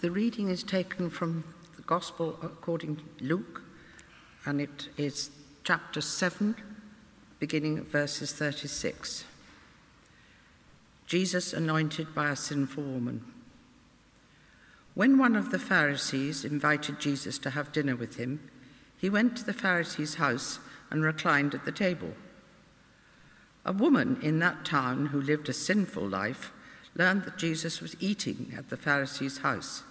The reading is taken from the Gospel according to Luke, and it is chapter 7, beginning at verses 36. Jesus anointed by a sinful woman. When one of the Pharisees invited Jesus to have dinner with him, he went to the Pharisee's house and reclined at the table. A woman in that town who lived a sinful life learned that Jesus was eating at the Pharisee's house.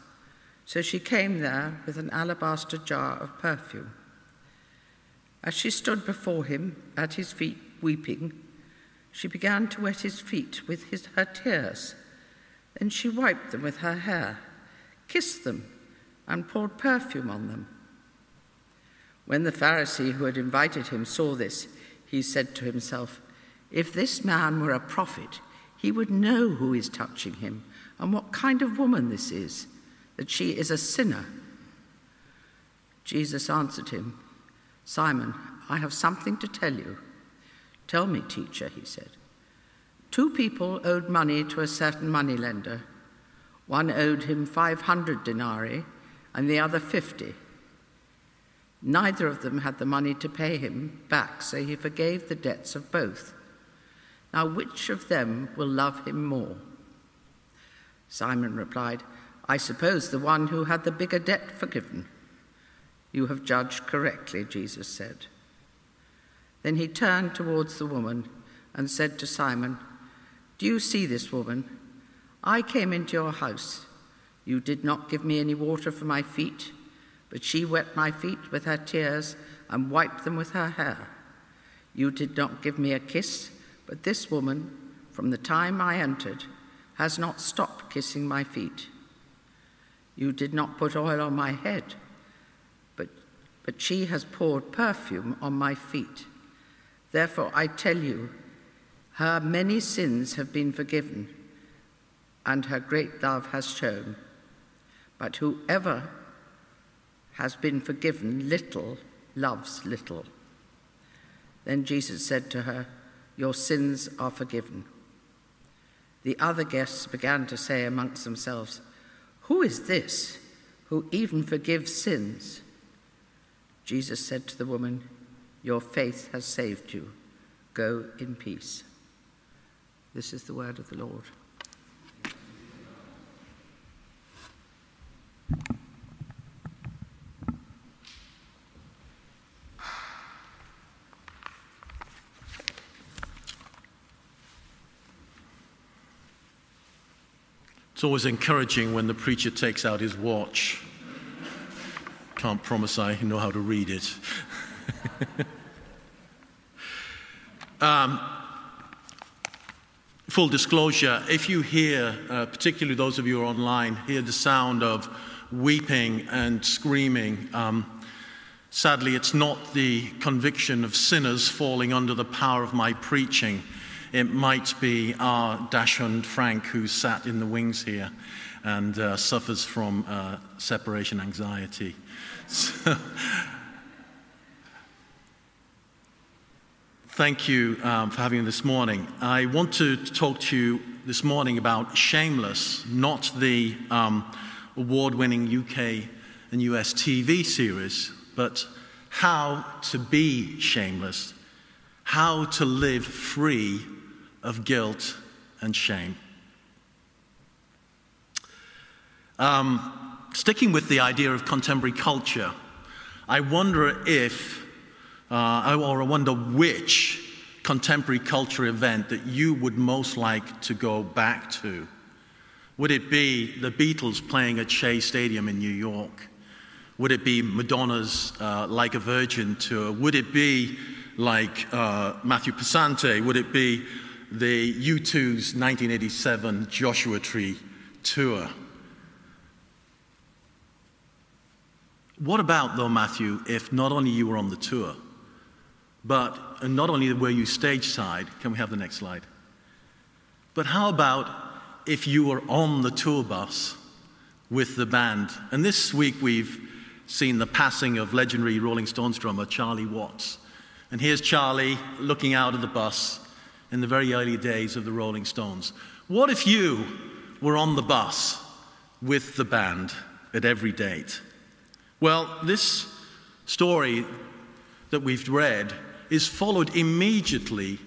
So she came there with an alabaster jar of perfume. As she stood before him at his feet weeping, she began to wet his feet with his, her tears. Then she wiped them with her hair, kissed them, and poured perfume on them. When the Pharisee who had invited him saw this, he said to himself, If this man were a prophet, he would know who is touching him and what kind of woman this is that she is a sinner. Jesus answered him, Simon, I have something to tell you. Tell me, teacher, he said. Two people owed money to a certain moneylender. One owed him 500 denarii and the other 50. Neither of them had the money to pay him back, so he forgave the debts of both. Now, which of them will love him more? Simon replied, I suppose the one who had the bigger debt forgiven. You have judged correctly, Jesus said. Then he turned towards the woman and said to Simon, Do you see this woman? I came into your house. You did not give me any water for my feet, but she wet my feet with her tears and wiped them with her hair. You did not give me a kiss, but this woman, from the time I entered, has not stopped kissing my feet. You did not put oil on my head, but, but she has poured perfume on my feet. Therefore, I tell you, her many sins have been forgiven, and her great love has shown. But whoever has been forgiven little loves little. Then Jesus said to her, Your sins are forgiven. The other guests began to say amongst themselves, who is this who even forgives sins? Jesus said to the woman, Your faith has saved you. Go in peace. This is the word of the Lord. It's always encouraging when the preacher takes out his watch. Can't promise I know how to read it. um, full disclosure if you hear, uh, particularly those of you who are online, hear the sound of weeping and screaming, um, sadly, it's not the conviction of sinners falling under the power of my preaching. It might be our Dachshund Frank who sat in the wings here and uh, suffers from uh, separation anxiety. Thank you um, for having me this morning. I want to talk to you this morning about Shameless, not the um, award winning UK and US TV series, but how to be shameless, how to live free of guilt and shame. Um, sticking with the idea of contemporary culture, I wonder if, uh, or I wonder which contemporary culture event that you would most like to go back to. Would it be the Beatles playing at Shea Stadium in New York? Would it be Madonna's uh, Like a Virgin tour? Would it be like uh, Matthew Passante? Would it be the U2's 1987 Joshua Tree tour. What about, though, Matthew, if not only you were on the tour, but not only were you stage side, can we have the next slide? But how about if you were on the tour bus with the band? And this week we've seen the passing of legendary Rolling Stones drummer Charlie Watts. And here's Charlie looking out of the bus in the very early days of the Rolling Stones. What if you were on the bus with the band at every date? Well, this story that we've read is followed immediately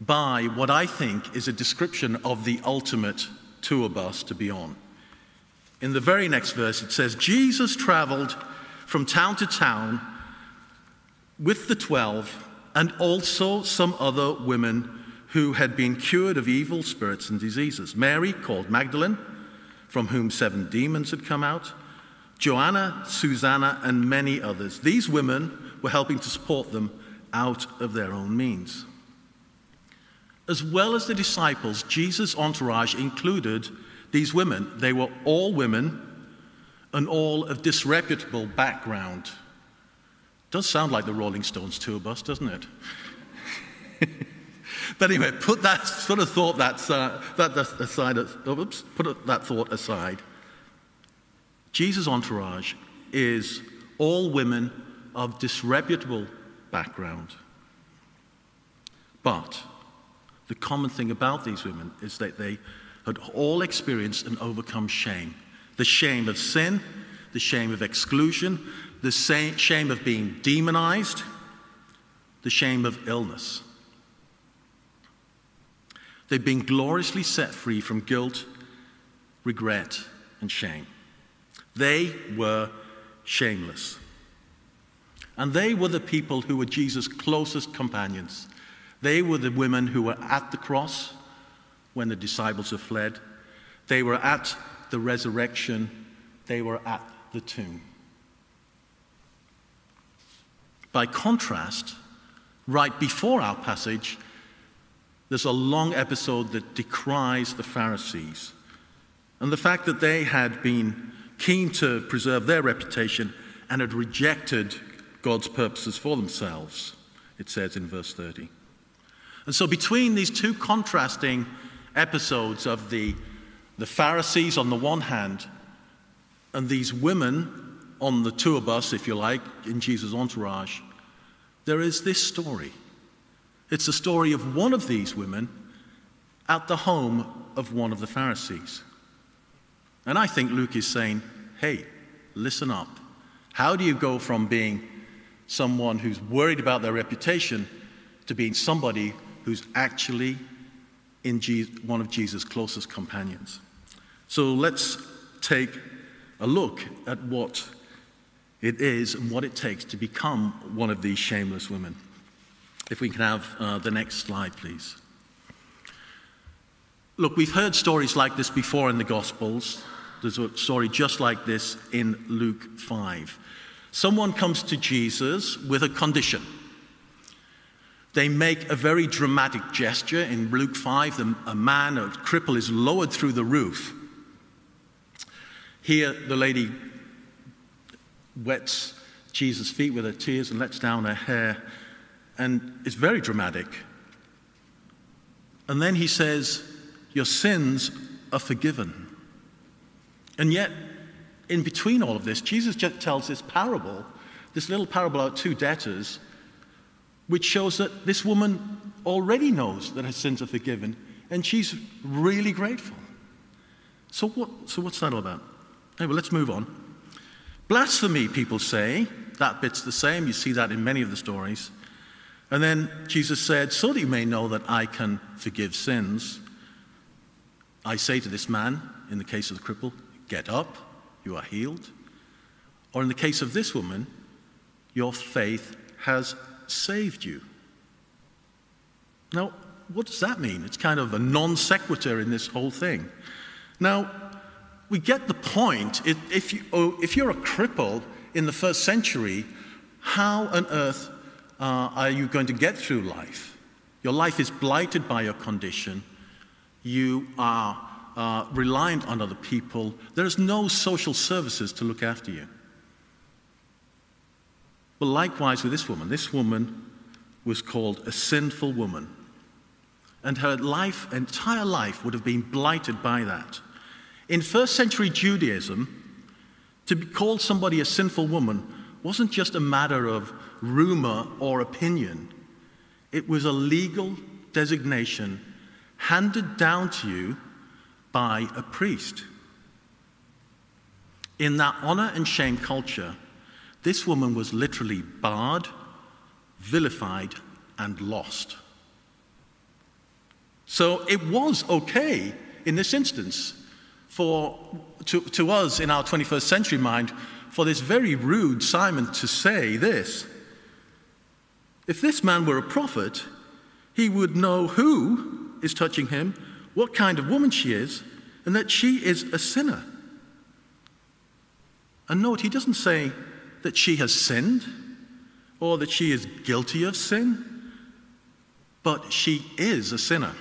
by what I think is a description of the ultimate tour bus to be on. In the very next verse, it says, Jesus traveled from town to town with the twelve and also some other women who had been cured of evil spirits and diseases. Mary, called Magdalene, from whom seven demons had come out, Joanna, Susanna, and many others. These women were helping to support them out of their own means. As well as the disciples, Jesus' entourage included these women. They were all women and all of disreputable background. Does sound like the Rolling Stones tour bus, doesn't it? but anyway, put that sort of thought that, uh, that aside. Oops, put that thought aside. Jesus' entourage is all women of disreputable background. But the common thing about these women is that they had all experienced and overcome shame the shame of sin, the shame of exclusion, the shame of being demonized, the shame of illness. They've been gloriously set free from guilt, regret, and shame. They were shameless. And they were the people who were Jesus' closest companions. They were the women who were at the cross when the disciples had fled. They were at the resurrection. They were at the tomb. By contrast, right before our passage, there's a long episode that decries the Pharisees and the fact that they had been keen to preserve their reputation and had rejected God's purposes for themselves, it says in verse 30. And so, between these two contrasting episodes of the, the Pharisees on the one hand and these women on the tour bus, if you like, in Jesus' entourage, there is this story. It's the story of one of these women at the home of one of the Pharisees. And I think Luke is saying, hey, listen up. How do you go from being someone who's worried about their reputation to being somebody who's actually in Jesus, one of Jesus' closest companions? So let's take a look at what it is and what it takes to become one of these shameless women. If we can have uh, the next slide, please. Look, we've heard stories like this before in the Gospels. There's a story just like this in Luke 5. Someone comes to Jesus with a condition. They make a very dramatic gesture. In Luke 5, a man, a cripple, is lowered through the roof. Here, the lady wets Jesus' feet with her tears and lets down her hair. And it's very dramatic. And then he says, Your sins are forgiven. And yet, in between all of this, Jesus just tells this parable, this little parable about two debtors, which shows that this woman already knows that her sins are forgiven, and she's really grateful. So, what, so what's that all about? Anyway, let's move on. Blasphemy, people say. That bit's the same. You see that in many of the stories. And then Jesus said, So that you may know that I can forgive sins, I say to this man, in the case of the cripple, get up, you are healed. Or in the case of this woman, your faith has saved you. Now, what does that mean? It's kind of a non sequitur in this whole thing. Now, we get the point. If, you, oh, if you're a cripple in the first century, how on earth uh, are you going to get through life? Your life is blighted by your condition. You are uh, reliant on other people. There's no social services to look after you. But likewise with this woman, this woman was called a sinful woman. And her life, entire life, would have been blighted by that. In first century Judaism, to be called somebody a sinful woman wasn't just a matter of rumor or opinion, it was a legal designation handed down to you by a priest. In that honor and shame culture, this woman was literally barred, vilified, and lost. So it was okay in this instance for, to, to us in our 21st century mind for this very rude Simon to say this. If this man were a prophet, he would know who is touching him, what kind of woman she is, and that she is a sinner. And note, he doesn't say that she has sinned or that she is guilty of sin, but she is a sinner.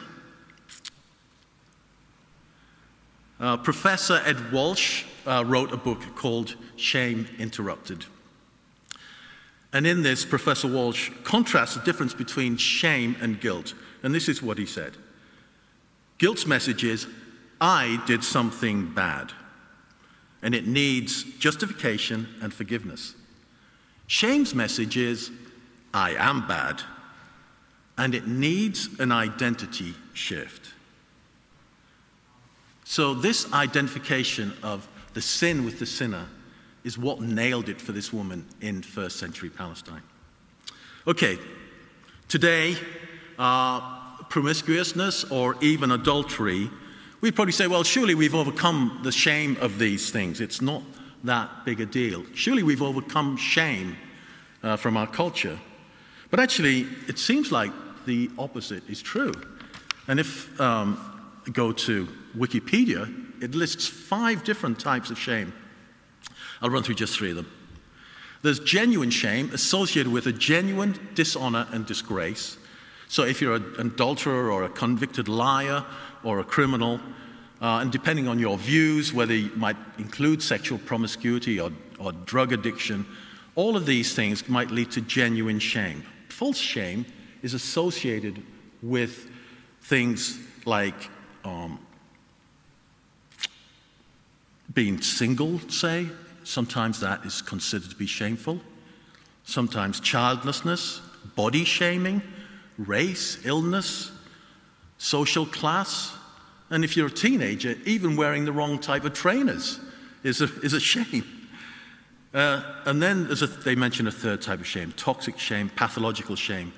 Uh, Professor Ed Welch uh, wrote a book called Shame Interrupted. And in this, Professor Welch contrasts the difference between shame and guilt. And this is what he said Guilt's message is, I did something bad, and it needs justification and forgiveness. Shame's message is, I am bad, and it needs an identity shift. So, this identification of the sin with the sinner is what nailed it for this woman in first century Palestine. Okay, today, uh, promiscuousness or even adultery, we'd probably say, well, surely we've overcome the shame of these things. It's not that big a deal. Surely we've overcome shame uh, from our culture. But actually, it seems like the opposite is true. And if um, go to Wikipedia, it lists five different types of shame. I'll run through just three of them. There's genuine shame associated with a genuine dishonor and disgrace. So if you're an adulterer or a convicted liar or a criminal, uh, and depending on your views, whether you might include sexual promiscuity or, or drug addiction, all of these things might lead to genuine shame. False shame is associated with things like um, being single, say, sometimes that is considered to be shameful. Sometimes childlessness, body shaming, race, illness, social class. And if you're a teenager, even wearing the wrong type of trainers is a, is a shame. Uh, and then a, they mention a third type of shame toxic shame, pathological shame.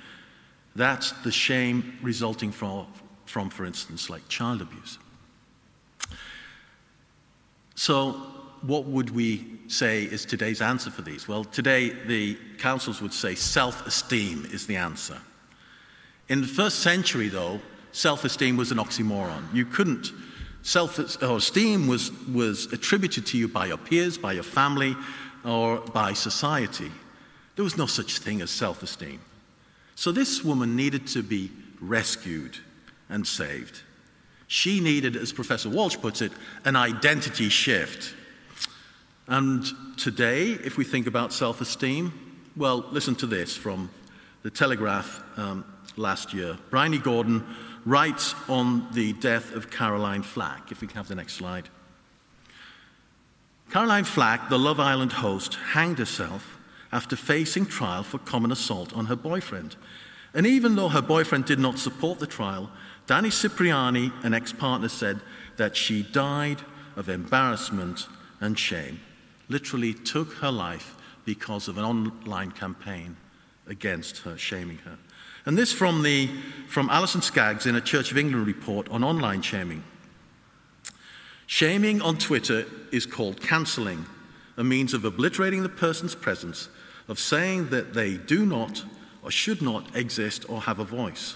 That's the shame resulting from, from, for instance, like child abuse. So, what would we say is today's answer for these? Well, today the councils would say self esteem is the answer. In the first century, though, self esteem was an oxymoron. You couldn't, self esteem was, was attributed to you by your peers, by your family, or by society. There was no such thing as self esteem. So this woman needed to be rescued and saved. She needed, as Professor Welch puts it, an identity shift. And today, if we think about self esteem, well, listen to this from the Telegraph um, last year. Bryony Gordon writes on the death of Caroline Flack. If we can have the next slide. Caroline Flack, the Love Island host, hanged herself after facing trial for common assault on her boyfriend. And even though her boyfriend did not support the trial, Danny Cipriani, an ex partner, said that she died of embarrassment and shame, literally took her life because of an online campaign against her, shaming her. And this from, the, from Alison Skaggs in a Church of England report on online shaming. Shaming on Twitter is called cancelling, a means of obliterating the person's presence, of saying that they do not or should not exist or have a voice.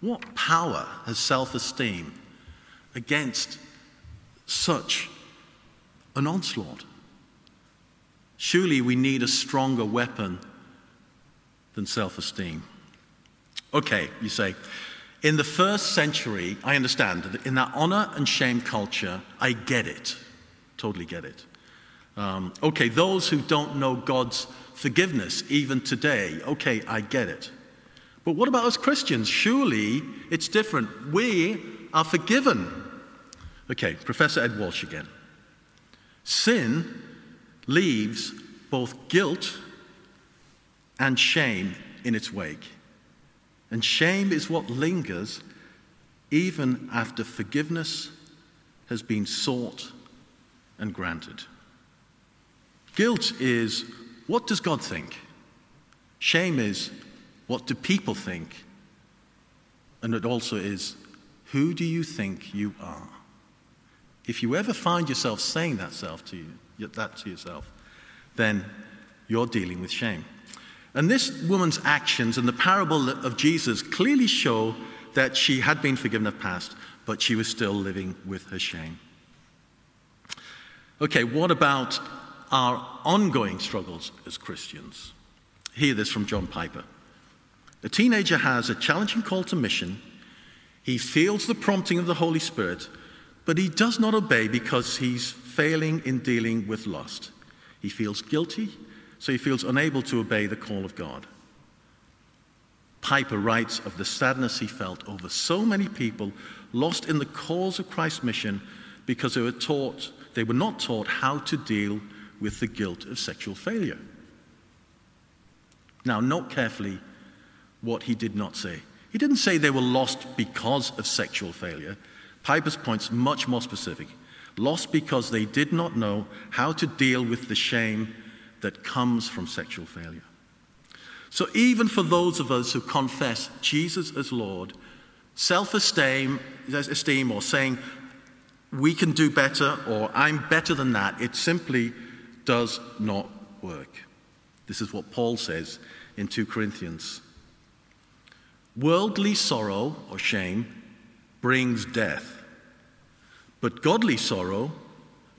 What power has self esteem against such an onslaught? Surely we need a stronger weapon than self esteem. Okay, you say, in the first century, I understand in that honor and shame culture, I get it. Totally get it. Um, okay, those who don't know God's forgiveness, even today, okay, I get it. But what about us Christians? Surely it's different. We are forgiven. Okay, Professor Ed Welch again. Sin leaves both guilt and shame in its wake. And shame is what lingers even after forgiveness has been sought and granted. Guilt is what does God think? Shame is what do people think? And it also is who do you think you are? If you ever find yourself saying that, self to you, that to yourself, then you're dealing with shame. And this woman's actions and the parable of Jesus clearly show that she had been forgiven of past, but she was still living with her shame. Okay, what about our ongoing struggles as Christians? Hear this from John Piper. A teenager has a challenging call to mission. He feels the prompting of the Holy Spirit, but he does not obey because he's failing in dealing with lust. He feels guilty, so he feels unable to obey the call of God. Piper writes of the sadness he felt over so many people lost in the cause of Christ's mission because they were taught they were not taught how to deal with the guilt of sexual failure. Now, note carefully what he did not say. He didn't say they were lost because of sexual failure. Piper's point's much more specific. Lost because they did not know how to deal with the shame that comes from sexual failure. So, even for those of us who confess Jesus as Lord, self esteem or saying we can do better or I'm better than that, it simply does not work. This is what Paul says in 2 Corinthians. Worldly sorrow or shame brings death, but godly sorrow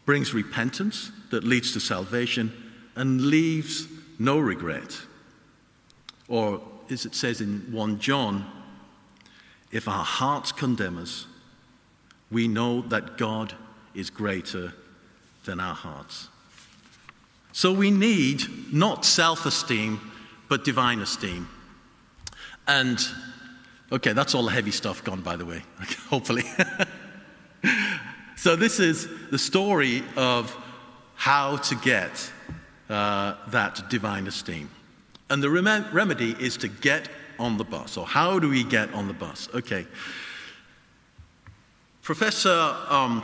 brings repentance that leads to salvation and leaves no regret. Or, as it says in 1 John, if our hearts condemn us, we know that God is greater than our hearts. So we need not self esteem, but divine esteem. And, okay, that's all the heavy stuff gone, by the way, hopefully. so this is the story of how to get uh, that divine esteem. And the rem- remedy is to get on the bus. Or how do we get on the bus? Okay. Professor um,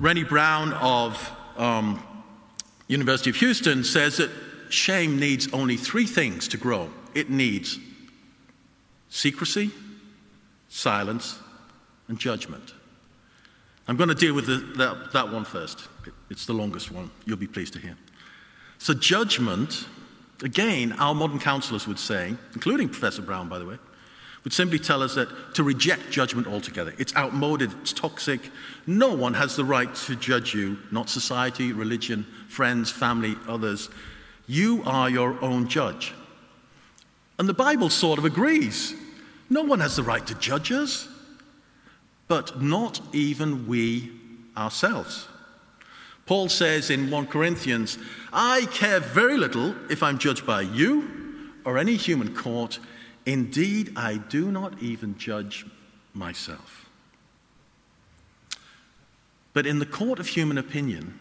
Brené Brown of um, University of Houston says that shame needs only three things to grow. It needs secrecy, silence, and judgment. I'm going to deal with the, that, that one first. It's the longest one. You'll be pleased to hear. So, judgment, again, our modern counselors would say, including Professor Brown, by the way, would simply tell us that to reject judgment altogether. It's outmoded, it's toxic. No one has the right to judge you, not society, religion, friends, family, others. You are your own judge. And the Bible sort of agrees. No one has the right to judge us, but not even we ourselves. Paul says in 1 Corinthians, I care very little if I'm judged by you or any human court. Indeed, I do not even judge myself. But in the court of human opinion,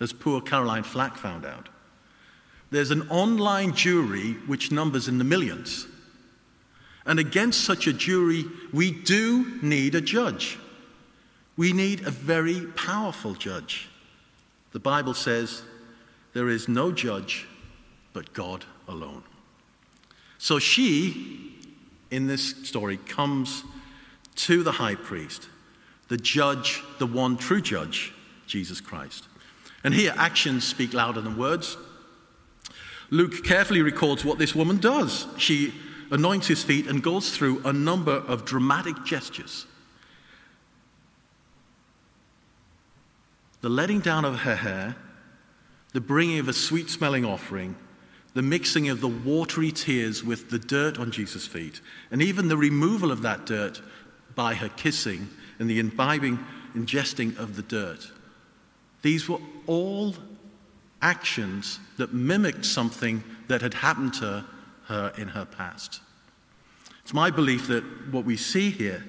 as poor Caroline Flack found out, there's an online jury which numbers in the millions. And against such a jury, we do need a judge. We need a very powerful judge. The Bible says there is no judge but God alone. So she, in this story, comes to the high priest, the judge, the one true judge, Jesus Christ. And here, actions speak louder than words. Luke carefully records what this woman does. She anoints his feet and goes through a number of dramatic gestures. the letting down of her hair, the bringing of a sweet smelling offering, the mixing of the watery tears with the dirt on Jesus' feet, and even the removal of that dirt by her kissing and the imbibing, ingesting of the dirt. These were all actions that mimicked something that had happened to her in her past. It's my belief that what we see here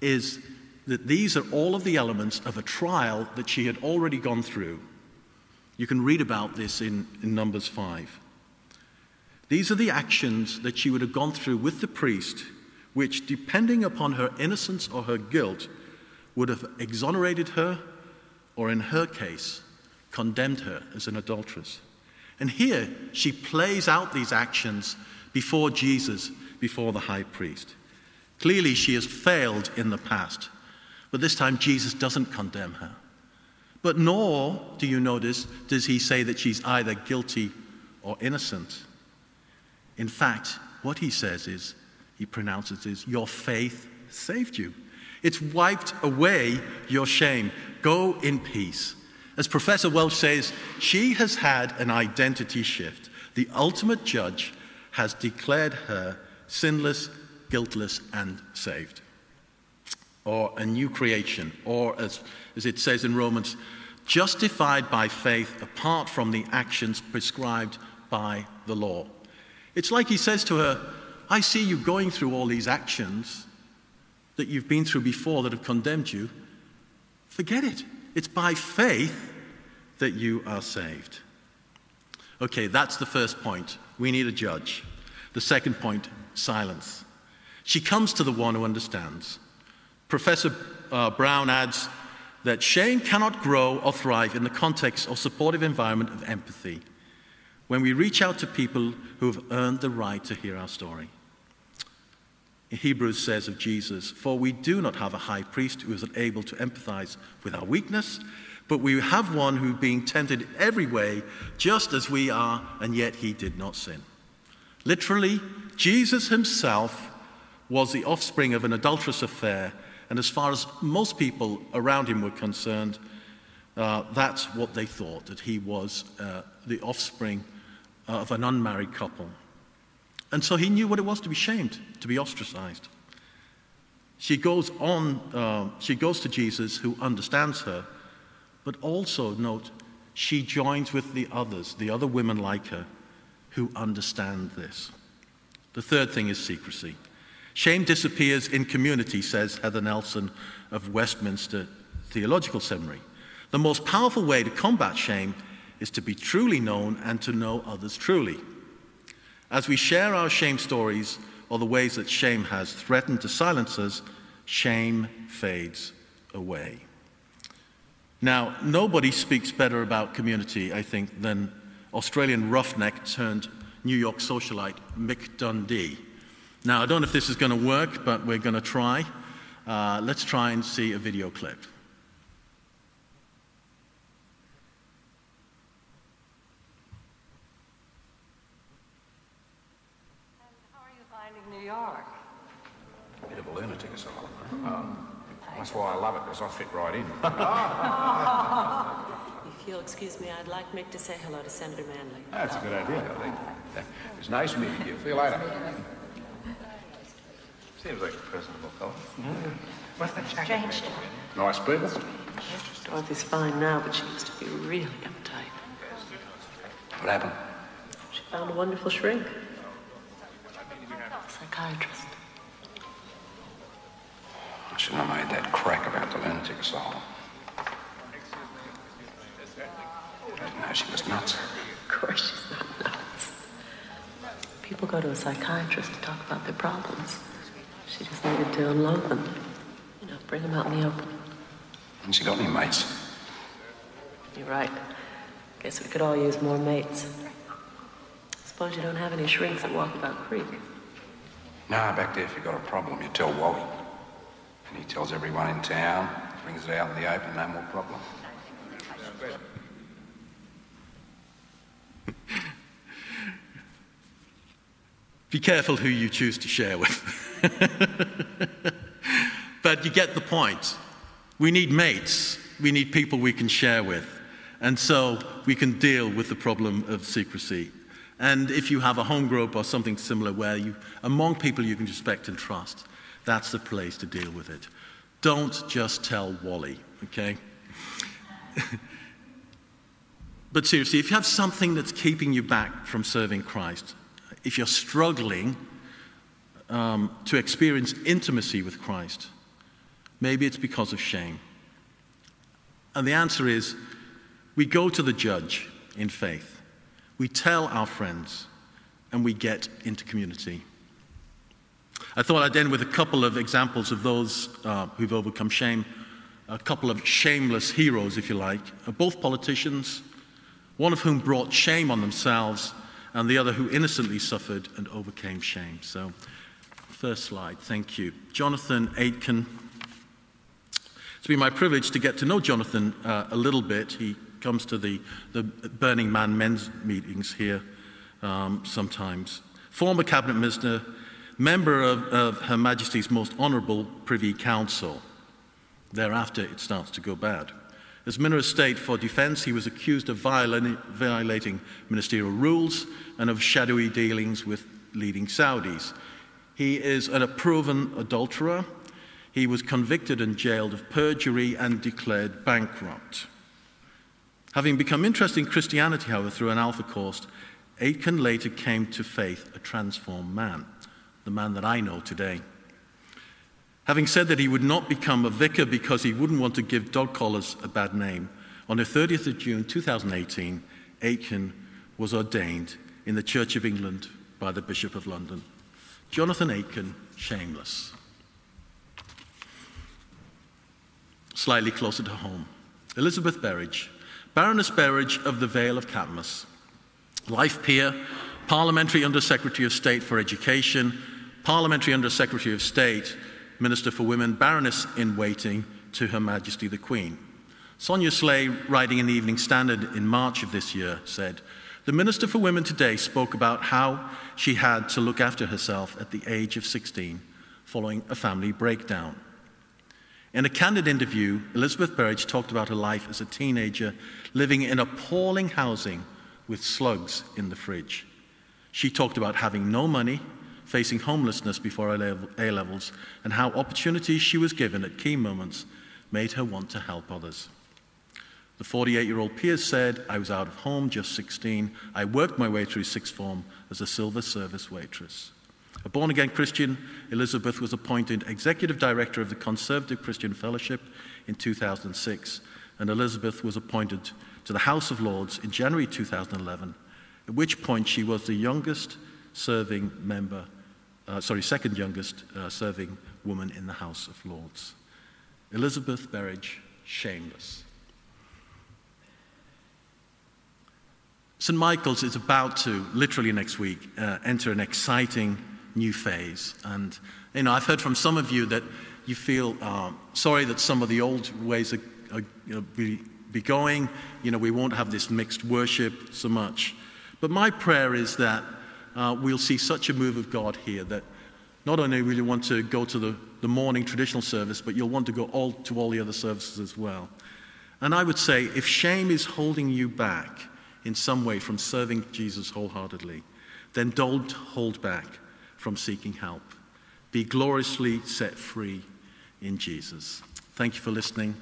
is that these are all of the elements of a trial that she had already gone through. You can read about this in, in Numbers 5. These are the actions that she would have gone through with the priest, which, depending upon her innocence or her guilt, would have exonerated her or in her case, condemned her as an adulteress. And here she plays out these actions before Jesus, before the high priest. Clearly, she has failed in the past, but this time Jesus doesn't condemn her. But nor, do you notice, does he say that she's either guilty or innocent. In fact, what he says is, he pronounces is, Your faith saved you. It's wiped away your shame. Go in peace. As Professor Welch says, she has had an identity shift. The ultimate judge has declared her sinless, guiltless, and saved. Or a new creation, or as, as it says in Romans, justified by faith apart from the actions prescribed by the law. It's like he says to her, I see you going through all these actions that you've been through before that have condemned you. Forget it. It's by faith that you are saved. Okay, that's the first point. We need a judge. The second point silence. She comes to the one who understands. Professor uh, Brown adds that shame cannot grow or thrive in the context or supportive environment of empathy when we reach out to people who have earned the right to hear our story. Hebrews says of Jesus, For we do not have a high priest who is able to empathize with our weakness, but we have one who, being tempted every way, just as we are, and yet he did not sin. Literally, Jesus himself was the offspring of an adulterous affair, and as far as most people around him were concerned, uh, that's what they thought, that he was uh, the offspring of an unmarried couple. And so he knew what it was to be shamed, to be ostracized. She goes on, uh, she goes to Jesus who understands her, but also, note, she joins with the others, the other women like her, who understand this. The third thing is secrecy. Shame disappears in community, says Heather Nelson of Westminster Theological Seminary. The most powerful way to combat shame is to be truly known and to know others truly. As we share our shame stories or the ways that shame has threatened to silence us, shame fades away. Now, nobody speaks better about community, I think, than Australian roughneck turned New York socialite Mick Dundee. Now, I don't know if this is going to work, but we're going to try. Uh, let's try and see a video clip. That's why I love it, because I fit right in. if you'll excuse me, I'd like Mick to say hello to Senator Manley. That's a good idea, I think. It's nice meeting you. See you later. Seems like a personable fellow. Mm-hmm. What's that jacket? Strange. Nice people. Dorothy's fine now, but she used to be really uptight. What happened? She found a wonderful shrink. Psychiatrist. I shouldn't have made that crack about the lunatic asylum. I didn't know she was nuts. Of course she's not nuts. People go to a psychiatrist to talk about their problems. She just needed to unload them. You know, bring them out in the open. And she got any mates? You're right. Guess we could all use more mates. Suppose you don't have any shrinks at Walkabout Creek. Nah, back there, if you got a problem, you tell Wally. And he tells everyone in town, brings it out in the open, no more problem. Be careful who you choose to share with. but you get the point. We need mates, we need people we can share with. And so we can deal with the problem of secrecy. And if you have a home group or something similar where you, among people you can respect and trust, that's the place to deal with it. Don't just tell Wally, okay? but seriously, if you have something that's keeping you back from serving Christ, if you're struggling um, to experience intimacy with Christ, maybe it's because of shame. And the answer is we go to the judge in faith, we tell our friends, and we get into community. I thought I'd end with a couple of examples of those uh, who've overcome shame a couple of shameless heroes, if you like, both politicians, one of whom brought shame on themselves, and the other who innocently suffered and overcame shame. So, first slide, thank you. Jonathan Aitken. It's been my privilege to get to know Jonathan uh, a little bit. He comes to the, the Burning Man men's meetings here um, sometimes. Former cabinet minister, member of, of Her Majesty's Most Honourable Privy Council. Thereafter, it starts to go bad. As Minister of State for Defence, he was accused of violating ministerial rules and of shadowy dealings with leading Saudis. He is a proven adulterer. He was convicted and jailed of perjury and declared bankrupt. Having become interested in Christianity, however, through an Alpha course, Aitken later came to faith a transformed man, the man that I know today. Having said that he would not become a vicar because he wouldn't want to give dog collars a bad name, on the 30th of June 2018, Aitken was ordained in the Church of England by the Bishop of London. Jonathan Aitken, shameless. Slightly closer to home, Elizabeth Berridge, Baroness Berridge of the Vale of Catmos, life peer, Parliamentary Under Secretary of State for Education, Parliamentary Under Secretary of State Minister for Women, Baroness in waiting to Her Majesty the Queen. Sonia Slay, writing in the Evening Standard in March of this year, said, The Minister for Women today spoke about how she had to look after herself at the age of 16 following a family breakdown. In a candid interview, Elizabeth Berridge talked about her life as a teenager living in appalling housing with slugs in the fridge. She talked about having no money facing homelessness before A levels, and how opportunities she was given at key moments made her want to help others. The 48 year old peer said, I was out of home, just 16. I worked my way through sixth form as a silver service waitress. A born again Christian, Elizabeth was appointed executive director of the Conservative Christian Fellowship in 2006, and Elizabeth was appointed to the House of Lords in January 2011, at which point she was the youngest serving member, uh, sorry, second youngest uh, serving woman in the House of Lords. Elizabeth Berridge, shameless. St. Michael's is about to, literally next week, uh, enter an exciting new phase. And, you know, I've heard from some of you that you feel uh, sorry that some of the old ways are, are be, be going. You know, we won't have this mixed worship so much. But my prayer is that uh, we'll see such a move of God here that not only will you want to go to the, the morning traditional service, but you'll want to go all, to all the other services as well. And I would say if shame is holding you back in some way from serving Jesus wholeheartedly, then don't hold back from seeking help. Be gloriously set free in Jesus. Thank you for listening.